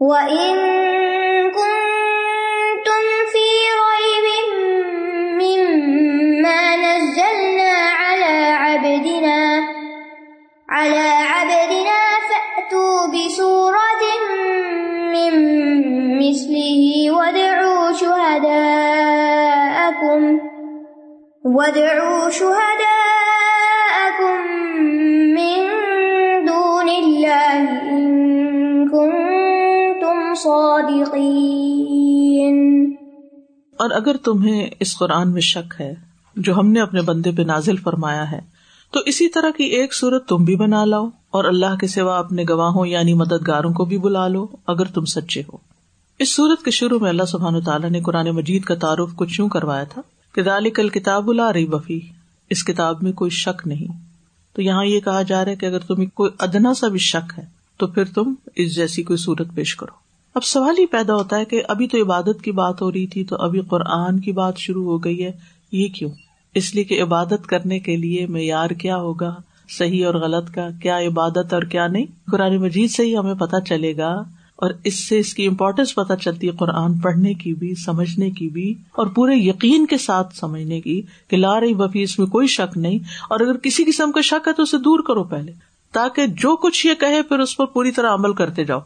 وَإِن كُنتُمْ فِي رَيْبٍ مِّمَّا نَزَّلْنَا عَلَى عَبْدِنَا عَلَى عَبْدِنَا فَأْتُوا بِسُورَةٍ مِّن مِّثْلِهِ وَادْعُوا شُهَدَاءَكُم وَادْعُوا شُهَدَاءَكُم اور اگر تمہیں اس قرآن میں شک ہے، جو ہم نے اپنے بندے پہ نازل فرمایا ہے، تو اسی طرح کی ایک صورت تم بھی بنا لاؤ اور اللہ کے سوا اپنے گواہوں یعنی مددگاروں کو بھی بلا لو اگر تم سچے ہو۔ اس صورت کے شروع میں اللہ سبحان تعالیٰ نے قرآن مجید کا تعارف کچھ یوں کروایا تھا کہ دال کل کتاب لا رہی بفی اس کتاب میں کوئی شک نہیں۔ تو یہاں یہ کہا جا رہا ہے کہ اگر تمہیں کوئی ادنا سا بھی شک ہے، تو پھر تم اس جیسی کوئی صورت پیش کرو۔ اب سوال ہی پیدا ہوتا ہے کہ ابھی تو عبادت کی بات ہو رہی تھی تو ابھی قرآن کی بات شروع ہو گئی ہے، یہ کیوں؟ اس لیے کہ عبادت کرنے کے لیے معیار کیا ہوگا؟ صحیح اور غلط کا کیا عبادت اور کیا نہیں؟ قرآن مجید سے ہی ہمیں پتا چلے گا اور اس سے اس کی امپورٹینس پتہ چلتی ہے قرآن پڑھنے کی بھی، سمجھنے کی بھی اور پورے یقین کے ساتھ سمجھنے کی کہ لا رہی بفی اس میں کوئی شک نہیں اور اگر کسی قسم کا شک ہے تو اسے دور کرو پہلے، تاکہ جو کچھ یہ کہے پھر اس پر پوری طرح عمل کرتے جاؤ۔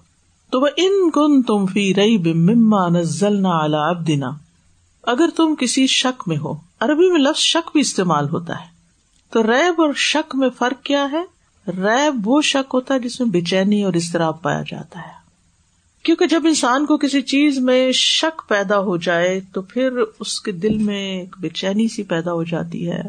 تو وہ ان کن تم فی رئی بما نزلنا اعلی ابدنا اگر تم کسی شک میں ہو، عربی میں لفظ شک بھی استعمال ہوتا ہے۔ تو ریب اور شک میں فرق کیا ہے؟ ریب وہ شک ہوتا ہے جس میں بے چینی اور اضطراب پایا جاتا ہے۔ کیونکہ جب انسان کو کسی چیز میں شک پیدا ہو جائے، تو پھر اس کے دل میں ایک بے چینی سی پیدا ہو جاتی ہے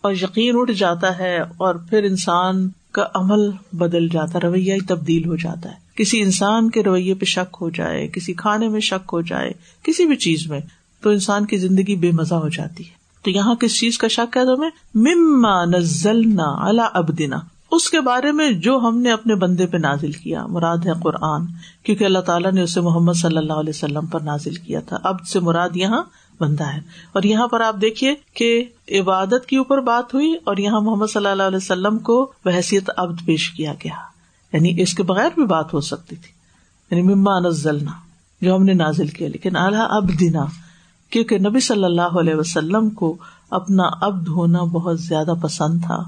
اور یقین اٹھ جاتا ہے اور پھر انسان کا عمل بدل جاتا رویہ ہی تبدیل ہو جاتا ہے۔ کسی انسان کے رویے پہ شک ہو جائے، کسی کھانے میں شک ہو جائے، کسی بھی چیز میں، تو انسان کی زندگی بے مزہ ہو جاتی ہے۔ تو یہاں کس چیز کا شک ہے تمہیں مما نزلنا اللہ ابدنا اس کے بارے میں جو ہم نے اپنے بندے پہ نازل کیا، مراد ہے قرآن، کیونکہ اللہ تعالیٰ نے اسے محمد صلی اللہ علیہ وسلم پر نازل کیا تھا۔ اب سے مراد یہاں بندہ ہے۔ اور یہاں پر آپ دیکھیے کہ عبادت کے اوپر بات ہوئی اور یہاں محمد صلی اللہ علیہ وسلم کو بحثیت ابد پیش کیا گیا۔ یعنی اس کے بغیر بھی بات ہو سکتی تھی۔ یعنی مما نزلنا، جو ہم نے نازل کیا، لیکن اعلیٰ اب دینا کیونکہ نبی صلی اللہ علیہ وسلم کو اپنا ابد ہونا بہت زیادہ پسند تھا۔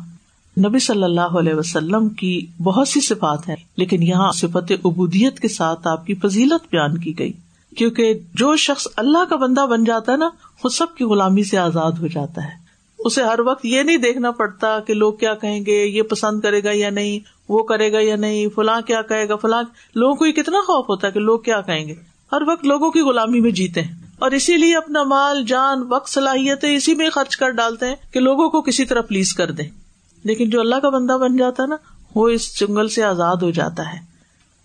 نبی صلی اللہ علیہ وسلم کی بہت سی صفات ہیں، لیکن یہاں صفت ابودیت کے ساتھ آپ کی فضیلت بیان کی گئی۔ کیونکہ جو شخص اللہ کا بندہ بن جاتا ہے نا وہ سب کی غلامی سے آزاد ہو جاتا ہے۔ اسے ہر وقت یہ نہیں دیکھنا پڑتا کہ لوگ کیا کہیں گے، یہ پسند کرے گا یا نہیں۔ وہ کرے گا یا نہیں، فلاں کیا کہے گا، فلاں، لوگوں کو یہ کتنا خوف ہوتا ہے کہ لوگ کیا کہیں گے؟ ہر وقت لوگوں کی غلامی میں جیتے ہیں۔ اور اسی لیے اپنا مال، جان، وقت، صلاحیتیں اسی میں خرچ کر ڈالتے ہیں کہ لوگوں کو کسی طرح پلیز کر دیں۔ لیکن جو اللہ کا بندہ بن جاتا ہے نا، وہ اس جنگل سے آزاد ہو جاتا ہے۔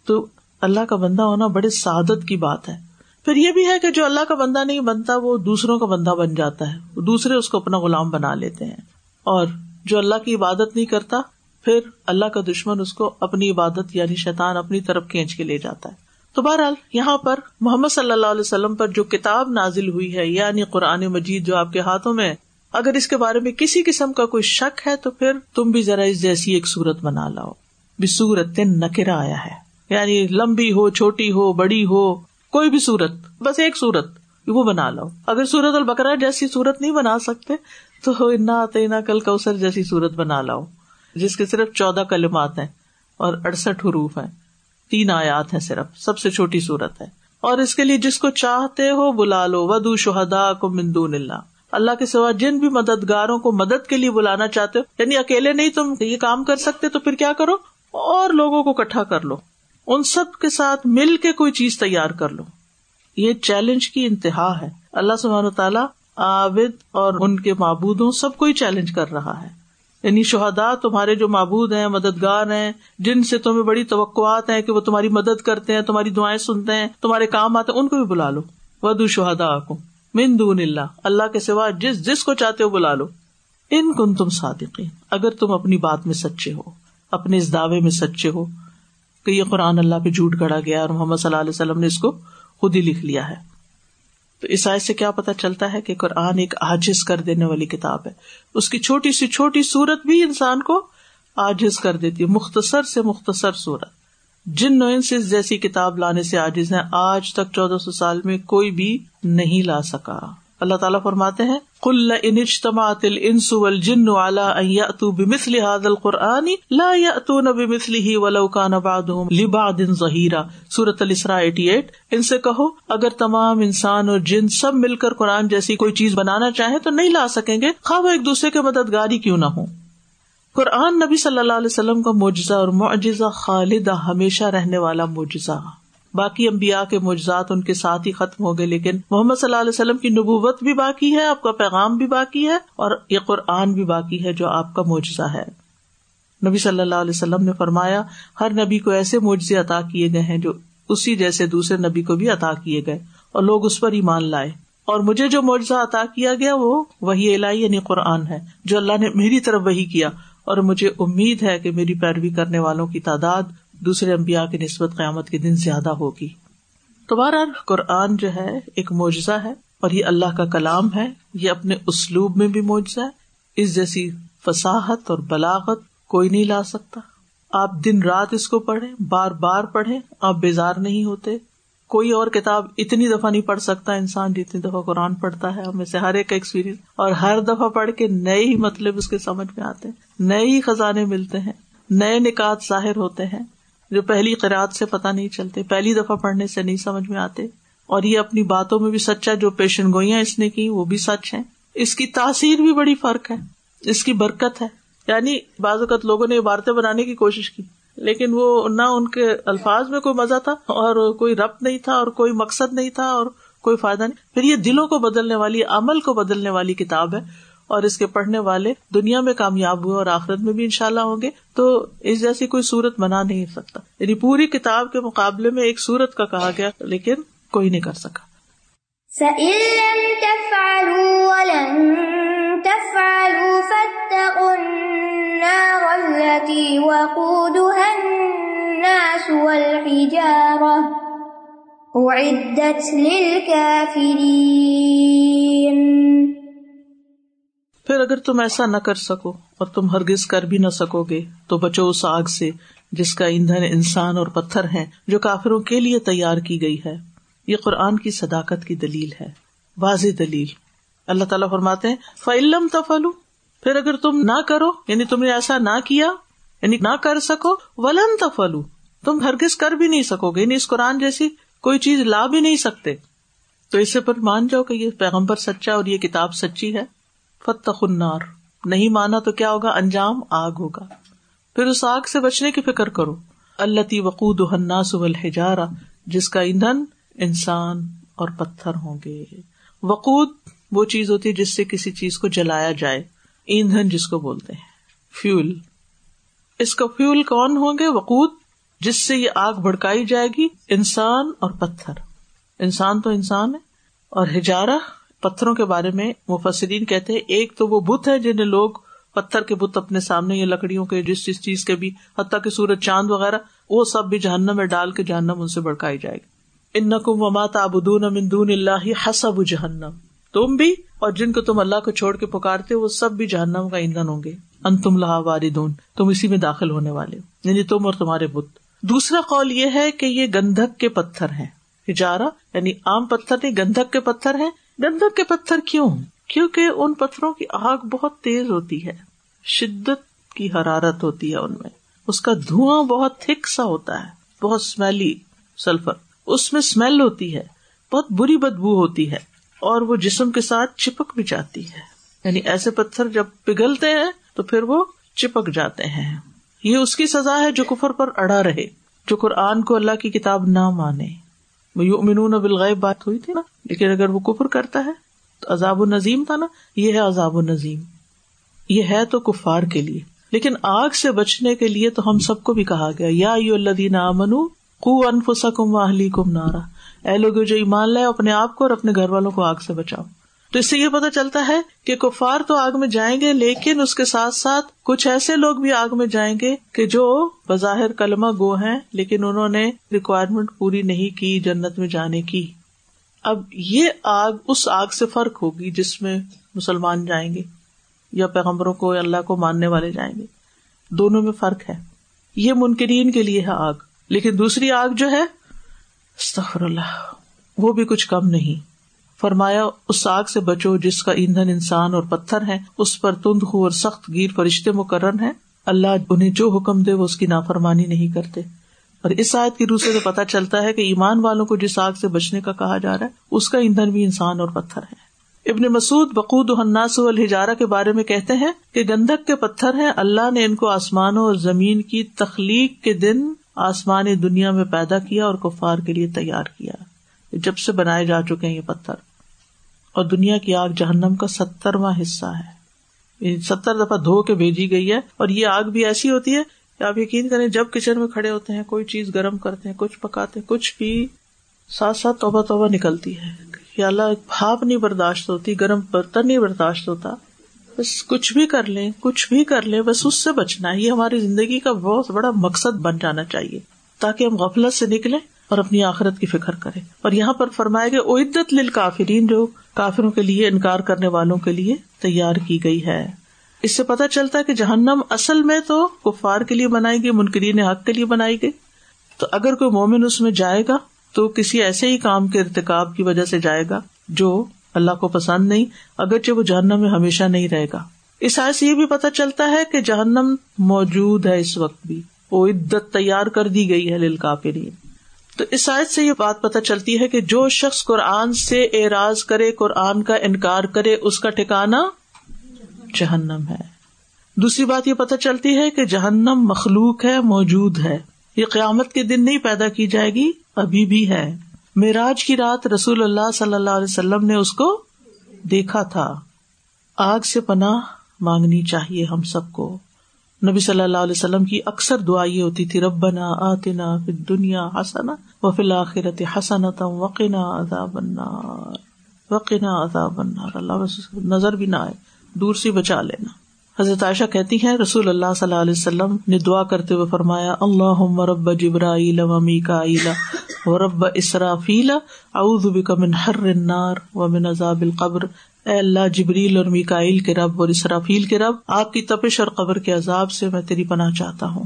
تو اللہ کا بندہ ہونا بڑے سعادت کی بات ہے۔ پھر یہ بھی ہے کہ جو اللہ کا بندہ نہیں بنتا، وہ دوسروں کا بندہ بن جاتا ہے۔ دوسرے اس کو اپنا غلام بنا لیتے ہیں۔ اور جو اللہ کی عبادت نہیں کرتا پھر اللہ کا دشمن اس کو اپنی عبادت یعنی شیطان اپنی طرف کھینچ کے لے جاتا ہے۔ تو بہرحال یہاں پر محمد صلی اللہ علیہ وسلم پر جو کتاب نازل ہوئی ہے یعنی قرآن مجید جو آپ کے ہاتھوں میں اگر اس کے بارے میں کسی قسم کا کوئی شک ہے تو پھر تم بھی ذرا اس جیسی ایک سورت بنا لاؤ۔ بھی سورت نکرا آیا ہے۔ یعنی لمبی ہو، چھوٹی ہو، بڑی ہو، کوئی بھی سورت بس ایک سورت وہ بنا لو اگر سورت البکرا جیسی سورت نہیں بنا سکتے، تو انا کل کوسر جیسی سورت بنا لاؤ۔ جس کے صرف چودہ کلمات ہیں اور اڑسٹھ حروف ہیں۔ تین آیات ہیں صرف، سب سے چھوٹی سورت ہے۔ اور اس کے لیے جس کو چاہتے ہو بلا لو ودو شہدا کو مندون اللہ۔ اللہ کے سوا جن بھی مددگاروں کو مدد کے لیے بلانا چاہتے ہو یعنی اکیلے نہیں تم یہ کام کر سکتے تو پھر کیا کرو؟ اور لوگوں کو کٹھا کر لو۔ ان سب کے ساتھ مل کے کوئی چیز تیار کر لو۔ یہ چیلنج کی انتہا ہے۔ اللہ سبحانہ تعالیٰ عابد اور ان کے معبودوں سب کو ہی چیلنج کر رہا ہے۔ یعنی شہدا تمہارے جو معبود ہیں، مددگار ہیں، جن سے تمہیں بڑی توقعات ہیں کہ وہ تمہاری مدد کرتے ہیں، تمہاری دعائیں سنتے ہیں، تمہارے کام آتے ہیں، ان کو بھی بلا لو۔ ودو شہدا کو من دون اللہ۔ اللہ کے سوا جس جس کو چاہتے ہو بلا لو۔ ان کن تم صادقین۔ اگر تم اپنی بات میں سچے ہو، اپنے اس دعوے میں سچے ہو کہ یہ قرآن اللہ پہ جھوٹ گڑا گیا اور محمد صلی اللہ علیہ وسلم نے اس کو خود ہی لکھ لیا ہے۔ تو اس آئے سے کیا پتا چلتا ہے کہ قرآن ایک آجز کر دینے والی کتاب ہے۔ اس کی چھوٹی سی چھوٹی صورت بھی انسان کو آجز کر دیتی ہے، مختصر سے مختصر صورت۔ جن نوئنس جیسی کتاب لانے سے آجز ہیں، آج تک چودہ سو سال میں کوئی بھی نہیں لا سکا۔ اللہ تعالیٰ فرماتے ہیں کل انجتماعت الانس والجن على ان ياتوا بمثل هذا القران لا ياتون بمثله ولو كان بعضهم لبعض ظهيرا۔ سورۃ الاسراء 88 ان سے کہو، اگر تمام انسان اور جن سب مل کر قرآن جیسی کوئی چیز بنانا چاہیں تو نہیں لا سکیں گے، خواہ وہ ایک دوسرے کے مددگاری کیوں نہ ہو قرآن نبی صلی اللہ علیہ وسلم کا معجزہ اور معجزہ خالدہ ہمیشہ رہنے والا معجزہ۔ باقی امبیا کے معجزات ان کے ساتھ ہی ختم ہو گئے لیکن محمد صلی اللہ علیہ وسلم کی نبوت بھی باقی ہے، آپ کا پیغام بھی باقی ہے، اور یہ قرآن بھی باقی ہے جو آپ کا معجزہ ہے۔ نبی صلی اللہ علیہ وسلم نے فرمایا، ہر نبی کو ایسے معجزے عطا کیے گئے ہیں جو اسی جیسے دوسرے نبی کو بھی عطا کیے گئے، اور لوگ اس پر ایمان لائے۔ اور مجھے جو معجزہ عطا کیا گیا وہ وہی الہی یعنی قرآن ہے، جو اللہ نے میری طرف وہی کیا، اور مجھے امید ہے کہ میری پیروی کرنے والوں کی تعداد دوسرے امبیا کی نسبت قیامت کے دن زیادہ ہوگی۔ تو بہرحال قرآن جو ہے ایک معجزہ ہے اور یہ اللہ کا کلام ہے، یہ اپنے اسلوب میں بھی معجزہ ہے۔ اس جیسی فساحت اور بلاغت کوئی نہیں لا سکتا۔ آپ دن رات اس کو پڑھیں، بار بار پڑھیں، آپ بیزار نہیں ہوتے۔ کوئی اور کتاب اتنی دفعہ نہیں پڑھ سکتا انسان جتنی دفعہ قرآن پڑھتا ہے۔ ہمیں سے ہر ایک ایکسپیرئنس اور ہر دفعہ پڑھ کے نئے ہی مطلب اس کے سمجھ میں آتے ہیں، نئے ہی خزانے ملتے ہیں، نئے نکات ظاہر ہوتے ہیں۔ جو پہلی قرآد سے پتہ نہیں چلتے، پہلی دفعہ پڑھنے سے نہیں سمجھ میں آتے۔ اور یہ اپنی باتوں میں بھی سچا جو پیشن گوئیاں اس نے کی، وہ بھی سچ ہے اس کی تاثیر بھی بڑی فرق ہے، اس کی برکت ہے۔ یعنی بعض اوقات لوگوں نے عبارتیں بنانے کی کوشش کی، لیکن وہ نہ ان کے الفاظ میں کوئی مزہ تھا، اور کوئی ربط نہیں تھا، اور کوئی مقصد نہیں تھا، اور کوئی فائدہ نہیں۔ پھر یہ دلوں کو بدلنے والی، عمل کو بدلنے والی کتاب ہے۔ اور اس کے پڑھنے والے دنیا میں کامیاب ہوئے اور آخرت میں بھی ان شاء اللہ ہوں گے، تو اس جیسی کوئی سورت بنا نہیں سکتا۔ یعنی پوری کتاب کے مقابلے میں ایک سورت کا کہا گیا، لیکن کوئی نہیں کر سکا۔ پھر اگر تم ایسا نہ کر سکو اور تم ہرگز کر بھی نہ سکو گے، تو بچو اس آگ سے، جس کا ایندھن انسان اور پتھر ہے جو کافروں کے لیے تیار کی گئی ہے۔ یہ قرآن کی صداقت کی دلیل ہے۔ واضح دلیل۔ اللہ تعالیٰ فرماتے ہیں فعلم تفلو پھر اگر تم نہ کرو یعنی تم نے ایسا نہ کیا یعنی نہ کر سکو، ولن تفلو تم ہرگز کر بھی نہیں سکو گے یعنی اس قرآن جیسی کوئی چیز لا بھی نہیں سکتے۔ تو اسے پر مان جاؤ کہ یہ پیغمبر سچا اور یہ کتاب سچی ہے۔ فتح النار۔ نہیں مانا تو کیا ہوگا؟ انجام آگ ہوگا۔ پھر اس آگ سے بچنے کی فکر کرو۔ اللہ تی الناس والحجارہ، جس کا ایندھن انسان اور پتھر ہوں گے۔ وقود وہ چیز ہوتی ہے جس سے کسی چیز کو جلایا جائے۔ ایندھن جس کو بولتے ہیں۔ فیول۔ اس کا فیول کون ہوں گے؟ وقود، جس سے یہ آگ بھڑکائی جائے گی۔ انسان اور پتھر۔ انسان تو انسان ہے۔ اور ہجارہ پتھروں کے بارے میں مفسرین کہتے ہیں، ایک تو وہ بت ہے جنہیں لوگ پتھر کے بت اپنے سامنے یا لکڑیوں کے جس جس چیز کے بھی، حتیٰ کہ سورج چاند وغیرہ، وہ سب بھی جہنم میں ڈال کے جہنم ان سے بڑکائی جائے گی۔ ان نقم وما تابدون امدون اللہ حسب جہنم۔ تم بھی اور جن کو تم اللہ کو چھوڑ کے پکارتے وہ سب بھی جہنم کا ایندھن ہوں گے۔ ان تم لہا واردون، تم اسی میں داخل ہونے والے یعنی تم اور تمہارے بت۔ دوسرا قول یہ ہے کہ یہ گندھک کے پتھر ہیں۔ ہجارہ یعنی عام پتھر نہیں، گندھک کے پتھر ہیں۔ گندک کے پتھر کیوں؟ کیونکہ ان پتھروں کی آگ بہت تیز ہوتی ہے۔ شدت کی حرارت ہوتی ہے ان میں۔ اس کا دھواں بہت تھک سا ہوتا ہے، بہت اسمیلی سلفر اس میں اسمیل ہوتی ہے، بہت بری بدبو ہوتی ہے اور وہ جسم کے ساتھ چپک بھی جاتی ہے۔ یعنی ایسے پتھر جب پگھلتے ہیں تو پھر وہ چپک جاتے ہیں۔ یہ اس کی سزا ہے جو کفر پر اڑا رہے، جو قرآن کو اللہ کی کتاب نہ مانے۔ یؤمنون بالغیب بات ہوئی تھی نا؟ لیکن اگر وہ کفر کرتا ہے، تو عذاب النظیم تھا نا؟ یہ ہے عذاب النظیم۔ یہ ہے تو کفار کے لیے۔ لیکن آگ سے بچنے کے لیے تو ہم سب کو بھی کہا گیا، یا یو الدین امن کو انفسکم واہلی کم نارا۔ اے لوگ جو ایمان لائے، اپنے آپ کو اور اپنے گھر والوں کو آگ سے بچاؤ۔ تو اس سے یہ پتا چلتا ہے کہ کفار تو آگ میں جائیں گے، لیکن اس کے ساتھ ساتھ کچھ ایسے لوگ بھی آگ میں جائیں گے کہ جو بظاہر کلمہ گو ہیں، لیکن انہوں نے ریکوائرمنٹ پوری نہیں کی جنت میں جانے کی۔ اب یہ آگ، اس آگ سے فرق ہوگی جس میں مسلمان جائیں گے یا پیغمبروں کو یا اللہ کو ماننے والے جائیں گے۔ دونوں میں فرق ہے۔ یہ منکرین کے لیے ہے آگ، لیکن دوسری آگ جو ہے، استغفر اللہ، وہ بھی کچھ کم نہیں۔ فرمایا، اس آگ سے بچو جس کا ایندھن انسان اور پتھر ہے اس پر تند خو اور سخت گیر فرشتے مقرر ہیں۔ اللہ انہیں جو حکم دے، وہ اس کی نافرمانی نہیں کرتے۔ اور اس آیت کی روح سے پتا چلتا ہے کہ ایمان والوں کو جس آگ سے بچنے کا کہا جا رہا ہے، اس کا ایندھن بھی انسان اور پتھر ہے ابن مسعود بقود الناس الحجارہ کے بارے میں کہتے ہیں کہ گندک کے پتھر ہیں، اللہ نے ان کو آسمانوں اور زمین کی تخلیق کے دن آسمانی دنیا میں پیدا کیا اور کفار کے لیے تیار کیا۔ جب سے بنائے جا چکے ہیں یہ پتھر۔ اور دنیا کی آگ جہنم کا سترواں حصہ ہے۔ ستر دفعہ دھو کے بھیجی گئی ہے اور یہ آگ بھی ایسی ہوتی ہے کہ آپ یقین کریں جب کچن میں کھڑے ہوتے ہیں، کوئی چیز گرم کرتے ہیں، کچھ پکاتے ہیں، کچھ بھی، ساتھ ساتھ توبہ توبہ نکلتی ہے۔ یا اللہ بھاپ نہیں برداشت ہوتی، گرم برتن نہیں برداشت ہوتا۔ بس کچھ بھی کر لیں، کچھ بھی کر لیں، بس اس سے بچنا ہے۔ یہ ہماری زندگی کا بہت بڑا مقصد بن جانا چاہیے تاکہ ہم غفلت سے نکلیں۔ اور اپنی آخرت کی فکر کریں اور یہاں پر فرمائے گئے عدت لل کافرین جو کافروں کے لیے انکار کرنے والوں کے لیے تیار کی گئی ہے۔ اس سے پتا چلتا ہے کہ جہنم اصل میں تو کفار کے لیے بنائی گئی، منکرین حق کے لیے بنائی گئی۔ تو اگر کوئی مومن اس میں جائے گا تو کسی ایسے ہی کام کے ارتقاب کی وجہ سے جائے گا جو اللہ کو پسند نہیں، اگرچہ وہ جہنم میں ہمیشہ نہیں رہے گا۔ اس آئے سے یہ بھی پتا چلتا ہے کہ جہنم موجود ہے اس وقت بھی۔ وہ عدت تیار کر دی گئی ہے لل کافرین تو اس آیت سے یہ بات پتہ چلتی ہے کہ جو شخص قرآن سے اعراض کرے، قرآن کا انکار کرے، اس کا ٹھکانا جہنم ہے۔ دوسری بات یہ پتہ چلتی ہے کہ جہنم مخلوق ہے، موجود ہے۔ یہ قیامت کے دن نہیں پیدا کی جائے گی، ابھی بھی ہے۔ معراج کی رات رسول اللہ صلی اللہ علیہ وسلم نے اس کو دیکھا تھا۔ آگ سے پناہ مانگنی چاہیے ہم سب کو۔ نبی صلی اللہ علیہ وسلم کی اکثر دعا یہ ہوتی تھی، ربنا آتنا فی دنیا حسنا و فی الآخرت حسنت وقنا عذاب النار۔ وقنا عذاب النار۔ اللہ نظر بھی نہ آئے، دور سے بچا لینا۔ حضرت عائشہ کہتی ہیں، رسول اللہ صلی اللہ علیہ وسلم نے دعا کرتے ہوئے فرمایا اللہ رب جبرائیل و میکائیل و رب اسرافیل، اعوذ بک من حر النار و من عذاب القبر۔ اے اللہ، جبریل اور میکائیل کے رب اور اسرافیل کے رب، آپ کی تپش اور قبر کے عذاب سے میں تیری پناہ چاہتا ہوں۔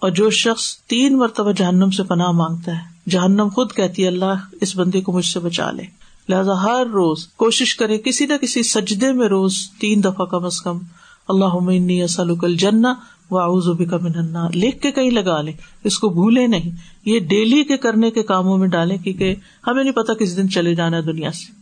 اور جو شخص تین مرتبہ جہنم سے پناہ مانگتا ہے، جہنم خود کہتی ہے، اللہ، اس بندے کو مجھ سے بچا لے۔ لہٰذا ہر روز کوشش کرے کسی نہ کسی سجدے میں روز تین دفعہ کم از کم اللہ اسلکل جنا و کا منہ لکھ کے کہیں لگا لے اس کو بھولے نہیں۔ یہ ڈیلی کے کرنے کے کاموں میں ڈالے کیونکہ ہمیں نہیں پتا کس دن چلے جانا دنیا سے۔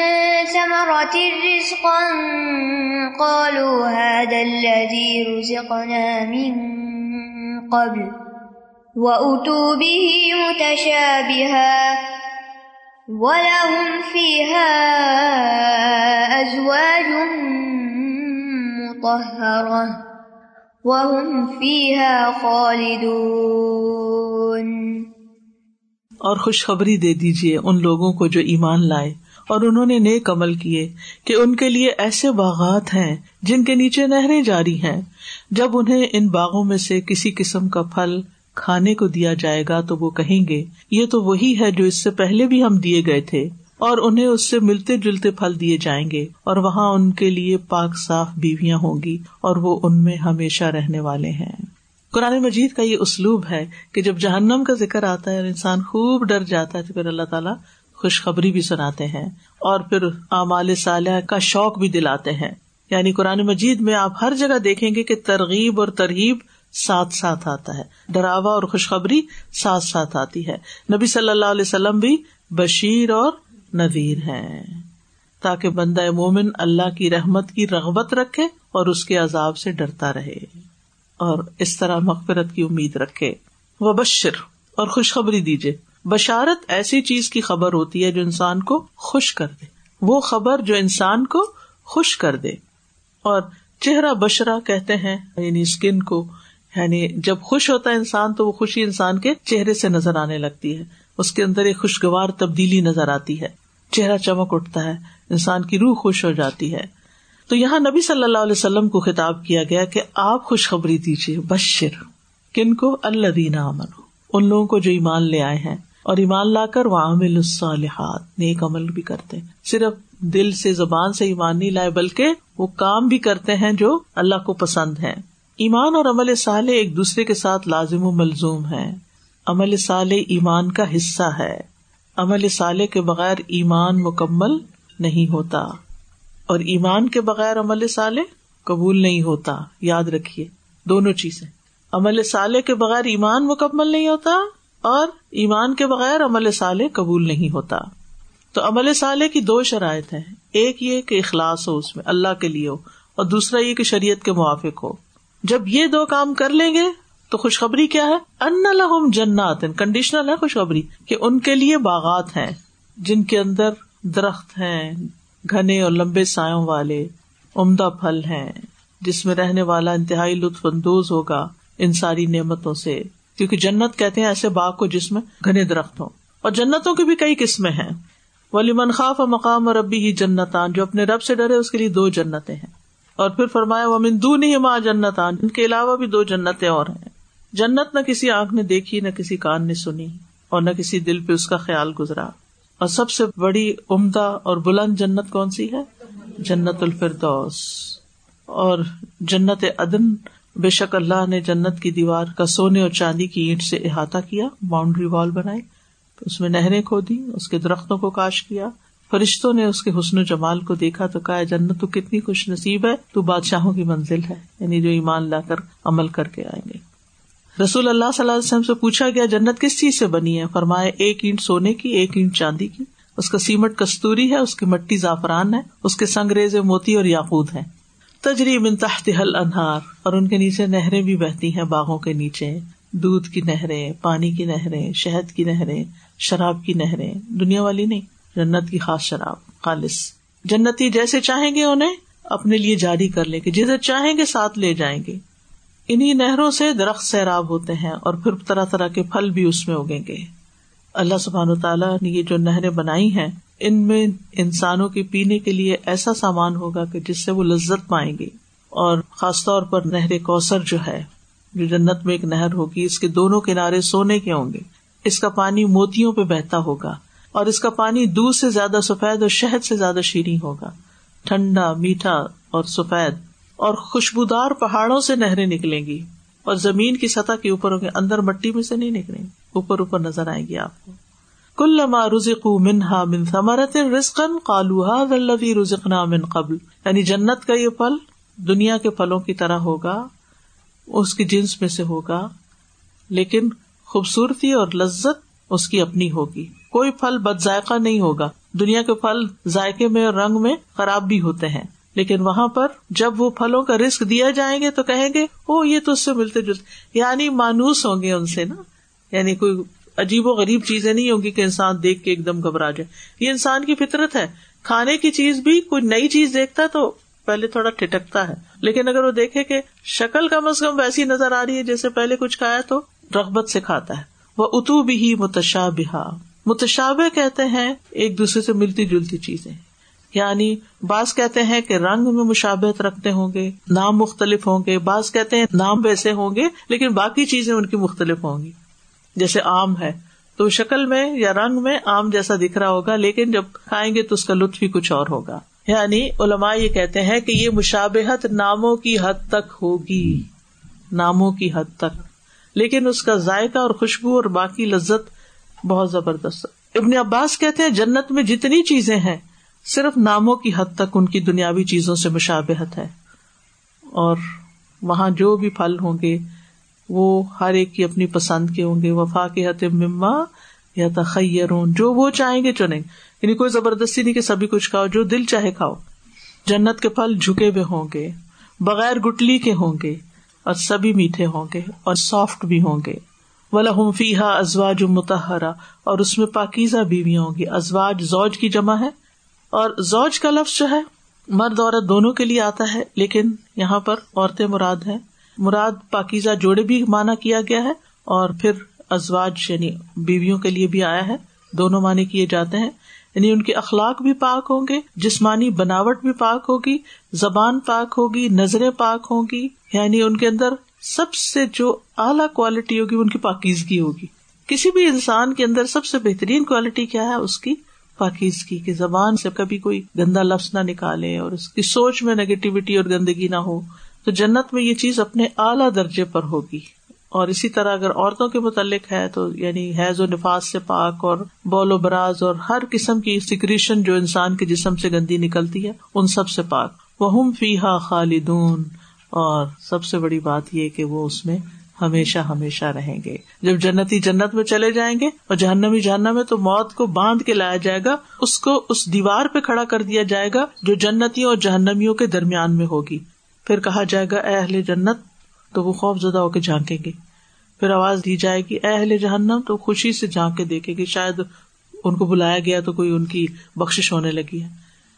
رزقا قالوا هذا الذي رزقنا من قبل وأتوا به متشابها وَلَهُمْ فِيهَا أَزْوَاجٌ مُطَهَّرَةٌ وَهُمْ فِيهَا خَالِدُونَ اور خوشخبری دے دیجیے ان لوگوں کو جو ایمان لائے۔ اور انہوں نے نیک عمل کیے کہ ان کے لیے ایسے باغات ہیں جن کے نیچے نہریں جاری ہیں۔ جب انہیں ان باغوں میں سے کسی قسم کا پھل کھانے کو دیا جائے گا تو وہ کہیں گے، یہ تو وہی ہے جو اس سے پہلے بھی ہم دیے گئے تھے۔ اور انہیں اس سے ملتے جلتے پھل دیے جائیں گے، اور وہاں ان کے لیے پاک صاف بیویاں ہوں گی، اور وہ ان میں ہمیشہ رہنے والے ہیں۔ قرآن مجید کا یہ اسلوب ہے کہ جب جہنم کا ذکر آتا ہے اور انسان خوب ڈر جاتا ہے تو پھر اللہ تعالیٰ خوشخبری بھی سناتے ہیں اور پھر اعمال صالح کا شوق بھی دلاتے ہیں۔ یعنی قرآن مجید میں آپ ہر جگہ دیکھیں گے کہ ترغیب اور ترغیب ساتھ ساتھ آتا ہے۔ ڈراوا اور خوشخبری ساتھ ساتھ آتی ہے۔ نبی صلی اللہ علیہ وسلم بھی بشیر اور نذیر ہے تاکہ بندہ مومن اللہ کی رحمت کی رغبت رکھے اور اس کے عذاب سے ڈرتا رہے۔ اور اس طرح مغفرت کی امید رکھے۔ وہ بشر اور خوشخبری دیجیے بشارت ایسی چیز کی خبر ہوتی ہے جو انسان کو خوش کر دے۔ وہ خبر جو انسان کو خوش کر دے۔ اور چہرہ بشرا کہتے ہیں یعنی اسکن کو۔ یعنی جب خوش ہوتا ہے انسان تو وہ خوشی انسان کے چہرے سے نظر آنے لگتی ہے۔ اس کے اندر ایک خوشگوار تبدیلی نظر آتی ہے۔ چہرہ چمک اٹھتا ہے، انسان کی روح خوش ہو جاتی ہے۔ تو یہاں نبی صلی اللہ علیہ وسلم کو خطاب کیا گیا کہ آپ خوشخبری دیجیے بشر، کن کو اللہ دینا امن ان لوگوں کو جو ایمان لے آئے ہیں۔ اور ایمان لا کر وہ عامل الصالحات، نیک عمل بھی کرتے ہیں۔ صرف دل سے زبان سے ایمان نہیں لائے، بلکہ وہ کام بھی کرتے ہیں جو اللہ کو پسند ہے ایمان اور عمل صالح ایک دوسرے کے ساتھ لازم و ملزوم ہے عمل صالح ایمان کا حصہ ہے۔ عمل صالح کے بغیر ایمان مکمل نہیں ہوتا۔ اور ایمان کے بغیر عمل صالح قبول نہیں ہوتا۔ یاد رکھیے، دونوں چیزیں۔ عمل صالح کے بغیر ایمان مکمل نہیں ہوتا اور ایمان کے بغیر عمل صالح قبول نہیں ہوتا۔ تو عمل صالح کی دو شرائط ہیں۔ ایک یہ کہ اخلاص ہو اس میں، اللہ کے لیے ہو، اور دوسرا یہ کہ شریعت کے موافق ہو۔ جب یہ دو کام کر لیں گے تو خوشخبری کیا ہے؟ ان لہم جنات کنڈیشنل ہے خوشخبری، کہ ان کے لیے باغات ہیں، جن کے اندر درخت ہیں، گھنے اور لمبے سایوں والے، عمدہ پھل ہیں، جس میں رہنے والا انتہائی لطف اندوز ہوگا ان ساری نعمتوں سے۔ کیونکہ جنت کہتے ہیں ایسے باغ کو جس میں گھنے درخت ہوں۔ اور جنتوں کی بھی کئی قسمیں ہیں۔ ولی منخاف اور مقام اور ربی ہی جنتان، جو اپنے رب سے ڈرے اس کے لیے دو جنتیں ہیں۔ اور پھر فرمایا وہ مندو نہیں ماں جنتان، ان کے علاوہ بھی دو جنتیں اور ہیں۔ جنت نہ کسی آنکھ نے دیکھی، نہ کسی کان نے سنی، اور نہ کسی دل پہ اس کا خیال گزرا۔ اور سب سے بڑی عمدہ اور بلند جنت کون سی ہے؟ جنت الفردوس۔ اور جنت عدن بے شک اللہ نے جنت کی دیوار کا سونے اور چاندی کی اینٹ سے احاطہ کیا باؤنڈری وال بنائی، اس میں نہریں کھو دی اس کے درختوں کو کاش کیا۔ فرشتوں نے اس کے حسن و جمال کو دیکھا تو کہا جنت، تو کتنی خوش نصیب ہے، تو بادشاہوں کی منزل ہے یعنی جو ایمان لا کر عمل کر کے آئیں گے۔ رسول اللہ صلی اللہ علیہ وسلم سے پوچھا گیا، جنت کس چیز سے بنی ہے؟ فرمائے ایک اینٹ سونے کی، ایک اینٹ چاندی کی۔ اس کا سیمٹ کستوری ہے، اس کی مٹی زعفران ہے، اس کے سنگریز موتی اور یاقوت ہے تجریب تحت حل انہار اور ان کے نیچے نہریں بھی بہتی ہیں، باغوں کے نیچے۔ دودھ کی نہریں، پانی کی نہریں، شہد کی نہریں، شراب کی نہریں۔ دنیا والی نہیں، جنت کی خاص شراب، خالص۔ جنتی جیسے چاہیں گے انہیں، اپنے لیے جاری کر لیں گے۔ جسے چاہیں گے، ساتھ لے جائیں گے۔ انہیں نہروں سے درخت سیراب ہوتے ہیں، اور پھر طرح طرح کے پھل بھی اس میں اگیں گے۔ اللہ سبحان و تعالیٰ نے یہ جو نہریں بنائی ہیں ان میں انسانوں کے پینے کے لیے ایسا سامان ہوگا کہ جس سے وہ لذت پائیں گے۔ اور خاص طور پر نہر کوثر جو ہے، جو جنت میں ایک نہر ہوگی، اس کے دونوں کنارے سونے کے ہوں گے۔ اس کا پانی موتیوں پہ بہتا ہوگا، اور اس کا پانی دودھ سے زیادہ سفید اور شہد سے زیادہ شیریں ہوگا۔ ٹھنڈا، میٹھا اور سفید، اور خوشبودار پہاڑوں سے نہریں نکلیں گی، اور زمین کی سطح کے اوپر ہوں گے اندر مٹی میں سے نہیں نکلیں۔ گی اوپر اوپر نظر آئیں گی آپ کو۔ کل لما رزق منہا من ثمرت رزقن قالوہا ولوی رزقنا من قبل. یعنی جنت کا یہ پھل دنیا کے پھلوں کی طرح ہوگا، اس کی جنس میں سے ہوگا، لیکن خوبصورتی اور لذت اس کی اپنی ہوگی۔ کوئی پھل بد ذائقہ نہیں ہوگا۔ دنیا کے پھل ذائقے میں اور رنگ میں خراب بھی ہوتے ہیں۔ لیکن وہاں پر جب وہ پھلوں کا رسک دیا جائیں گے تو کہیں گے او یہ تو اس سے ملتے جلتے یعنی مانوس ہوں گے ان سے نا۔ یعنی کوئی عجیب و غریب چیزیں نہیں ہوگی کہ انسان دیکھ کے ایک دم گھبرا جائے۔ یہ انسان کی فطرت ہے۔ کھانے کی چیز بھی کوئی نئی چیز دیکھتا ہے تو پہلے تھوڑا ٹھٹکتا ہے۔ لیکن اگر وہ دیکھے کہ شکل کم از کم ویسی نظر آ رہی ہے جیسے پہلے کچھ کھایا تو رغبت سے کھاتا ہے۔ وہ اتو بھی ہی متشابہ متشابہ کہتے ہیں ایک دوسرے سے ملتی جلتی چیزیں۔ یعنی بعض کہتے ہیں کہ رنگ میں مشابت رکھتے ہوں گے، نام مختلف ہوں گے۔ بعض کہتے ہیں نام ویسے ہوں گے، لیکن باقی چیزیں ان کی مختلف ہوں گی۔ جیسے آم ہے، تو شکل میں یا رنگ میں آم جیسا دکھ رہا ہوگا، لیکن جب کھائیں گے تو اس کا لطف ہی کچھ اور ہوگا۔ یعنی علماء یہ کہتے ہیں کہ یہ مشابہت ناموں کی حد تک ہوگی۔ ناموں کی حد تک۔ لیکن اس کا ذائقہ اور خوشبو اور باقی لذت بہت زبردست۔ ابن عباس کہتے ہیں جنت میں جتنی چیزیں ہیں، صرف ناموں کی حد تک ان کی دنیاوی چیزوں سے مشابہت ہے۔ اور وہاں جو بھی پھل ہوں گے وہ ہر ایک کی اپنی پسند کے ہوں گے۔ وفا کے حت مما یا تخیر جو وہ چاہیں گے چنیں یعنی کوئی زبردستی نہیں کہ سبھی کچھ کھاؤ، جو دل چاہے کھاؤ۔ جنت کے پھل جھکے ہوئے ہوں گے، بغیر گٹلی کے ہوں گے، اور سبھی میٹھے ہوں گے، اور سافٹ بھی ہوں گے۔ ولا فیحا ازواج متحرا اور اس میں پاکیزہ بیویاں ہوں گی۔ ازواج زوج کی جمع ہے۔ اور زوج کا لفظ جو ہے، مرد عورت دونوں کے لیے آتا ہے، لیکن یہاں پر عورتیں مراد ہے مراد پاکیزہ جوڑے بھی مانا کیا گیا ہے اور پھر ازواج یعنی بیویوں کے لیے بھی آیا ہے۔ دونوں معنی کیے جاتے ہیں۔ یعنی ان کے اخلاق بھی پاک ہوں گے، جسمانی بناوٹ بھی پاک ہوگی، زبان پاک ہوگی، نظریں پاک ہوں گی۔ یعنی ان کے اندر سب سے جو اعلیٰ کوالٹی ہوگی ان کی پاکیزگی ہوگی۔ کسی بھی انسان کے اندر سب سے بہترین کوالٹی کیا ہے؟ اس کی پاکیزگی کی زبان سے کبھی کوئی گندا لفظ نہ نکالے اور اس کی سوچ میں نیگیٹیوٹی اور گندگی نہ ہو۔ تو جنت میں یہ چیز اپنے اعلیٰ درجے پر ہوگی۔ اور اسی طرح اگر عورتوں کے متعلق ہے تو یعنی حیض و نفاذ سے پاک اور بول و براز اور ہر قسم کی سیکریشن جو انسان کے جسم سے گندی نکلتی ہے، ان سب سے پاک۔ وہ فی ہا خالدون۔ اور سب سے بڑی بات یہ کہ وہ اس میں ہمیشہ ہمیشہ رہیں گے۔ جب جنتی جنت میں چلے جائیں گے اور جہنمی جہنم میں تو موت کو باندھ کے لایا جائے گا، اس کو اس دیوار پہ کھڑا کر دیا جائے گا جو جنتیوں اور جہنمیوں کے درمیان میں ہوگی۔ پھر کہا جائے گا، اے اہل جنت، تو وہ خوف زدہ ہو کے جھانکیں گے۔ پھر آواز دی جائے گی، اے اہل جہنم، تو خوشی سے جھانک کے دیکھے گی شاید ان کو بلایا گیا تو کوئی ان کی بخش ہونے لگی ہے۔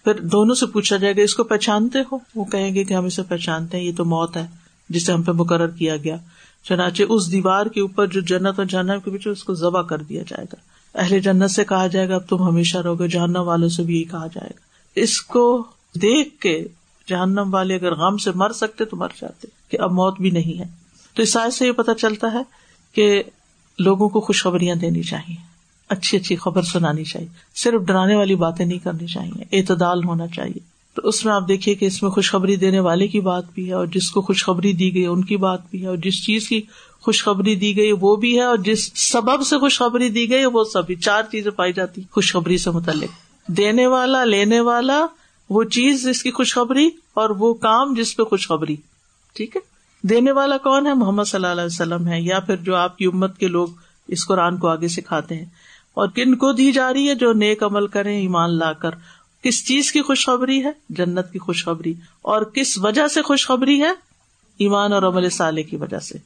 پھر دونوں سے پوچھا جائے گا، اس کو پہچانتے ہو؟ وہ کہیں گے کہ ہم اسے پہچانتے ہیں، یہ تو موت ہے جسے ہم پہ مقرر کیا گیا۔ چنانچہ اس دیوار کے اوپر جو جنت اور جہنم کے پیچھے اس کو ذبح کر دیا جائے گا۔ اہل جنت سے کہا جائے گا، اب تم ہمیشہ رہو گے، جہنم والوں سے بھی یہی کہا جائے گا۔ اس کو دیکھ کے جہنم والے اگر غم سے مر سکتے تو مر جاتے، کہ اب موت بھی نہیں ہے۔ تو اس سے یہ پتا چلتا ہے کہ لوگوں کو خوشخبریاں دینی چاہیے، اچھی اچھی خبر سنانی چاہیے، صرف ڈرانے والی باتیں نہیں کرنی چاہیے، اعتدال ہونا چاہیے۔ تو اس میں آپ دیکھیے کہ اس میں خوشخبری دینے والے کی بات بھی ہے اور جس کو خوشخبری دی گئی ان کی بات بھی ہے، اور جس چیز کی خوشخبری دی گئی وہ بھی ہے، اور جس سبب سے خوشخبری دی گئی وہ سبھی، چار چیزیں پائی جاتی، خوشخبری سے متعلق۔ دینے والا، لینے والا وہ چیز جس کی خوشخبری اور وہ کام جس پہ خوشخبری، ٹھیک ہے؟ دینے والا کون ہے؟ محمد صلی اللہ علیہ وسلم ہے یا پھر جو آپ کی امت کے لوگ اس قرآن کو آگے سکھاتے ہیں۔ اور کن کو دی جا رہی ہے جو نیک عمل کریں، ایمان لا کر؟ کس چیز کی خوشخبری ہے؟ جنت کی خوشخبری۔ اور کس وجہ سے خوشخبری ہے؟ ایمان اور عمل سالے کی وجہ سے۔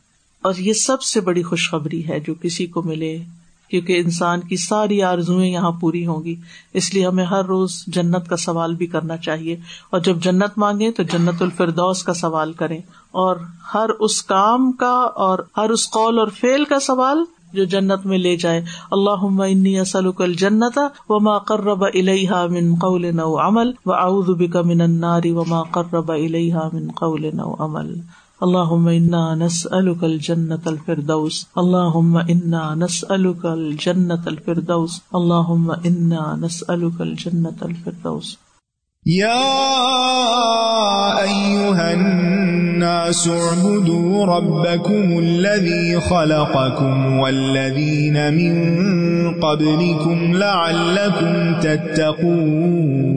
اور یہ سب سے بڑی خوشخبری ہے جو کسی کو ملے۔ کیونکہ انسان کی ساری آرزویں یہاں پوری ہوں گی۔ اس لیے ہمیں ہر روز جنت کا سوال بھی کرنا چاہیے۔ اور جب جنت مانگے تو جنت الفردوس کا سوال کریں۔ اور ہر اس کام کا اور ہر اس قول اور فیل کا سوال جو جنت میں لے جائے۔ اللہ انی اسلک الجنت وما قرب الیہا من قول او عمل واعوذ بک من النار وما قرب الیہا من قول او عمل۔ اللهم انا نسالك الجنة الفردوس اللهم انا نسالك الجنة الفردوس اللهم انا نسالك الجنة الفردوس۔ يا أيها الناس اعبدوا ربكم الذي خلقكم والذين من قبلكم لعلكم تتقون۔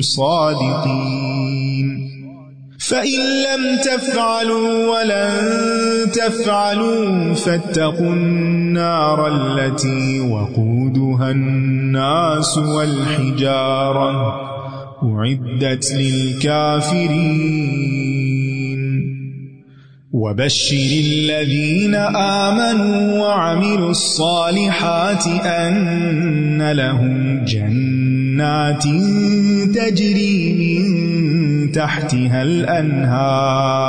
صادقين. فإن لم تفعلوا ولن تفعلوا فاتقوا النار التي وقودها الناس والحجارة أعدت للكافرين. وبشر الذين آمنوا وعملوا الصالحات أن لهم جنات تجري من تحتها الأنهار.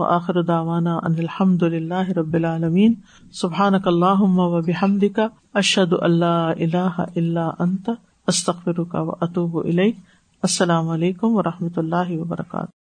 وآخر دعوانا ان الحمد للہ رب العالمین. سبحانک اللہم و بحمدک، اشہد ان لا الہ الا انت، استغفرک و اتوب الیک. السلام علیکم و رحمۃ اللہ وبرکاتہ.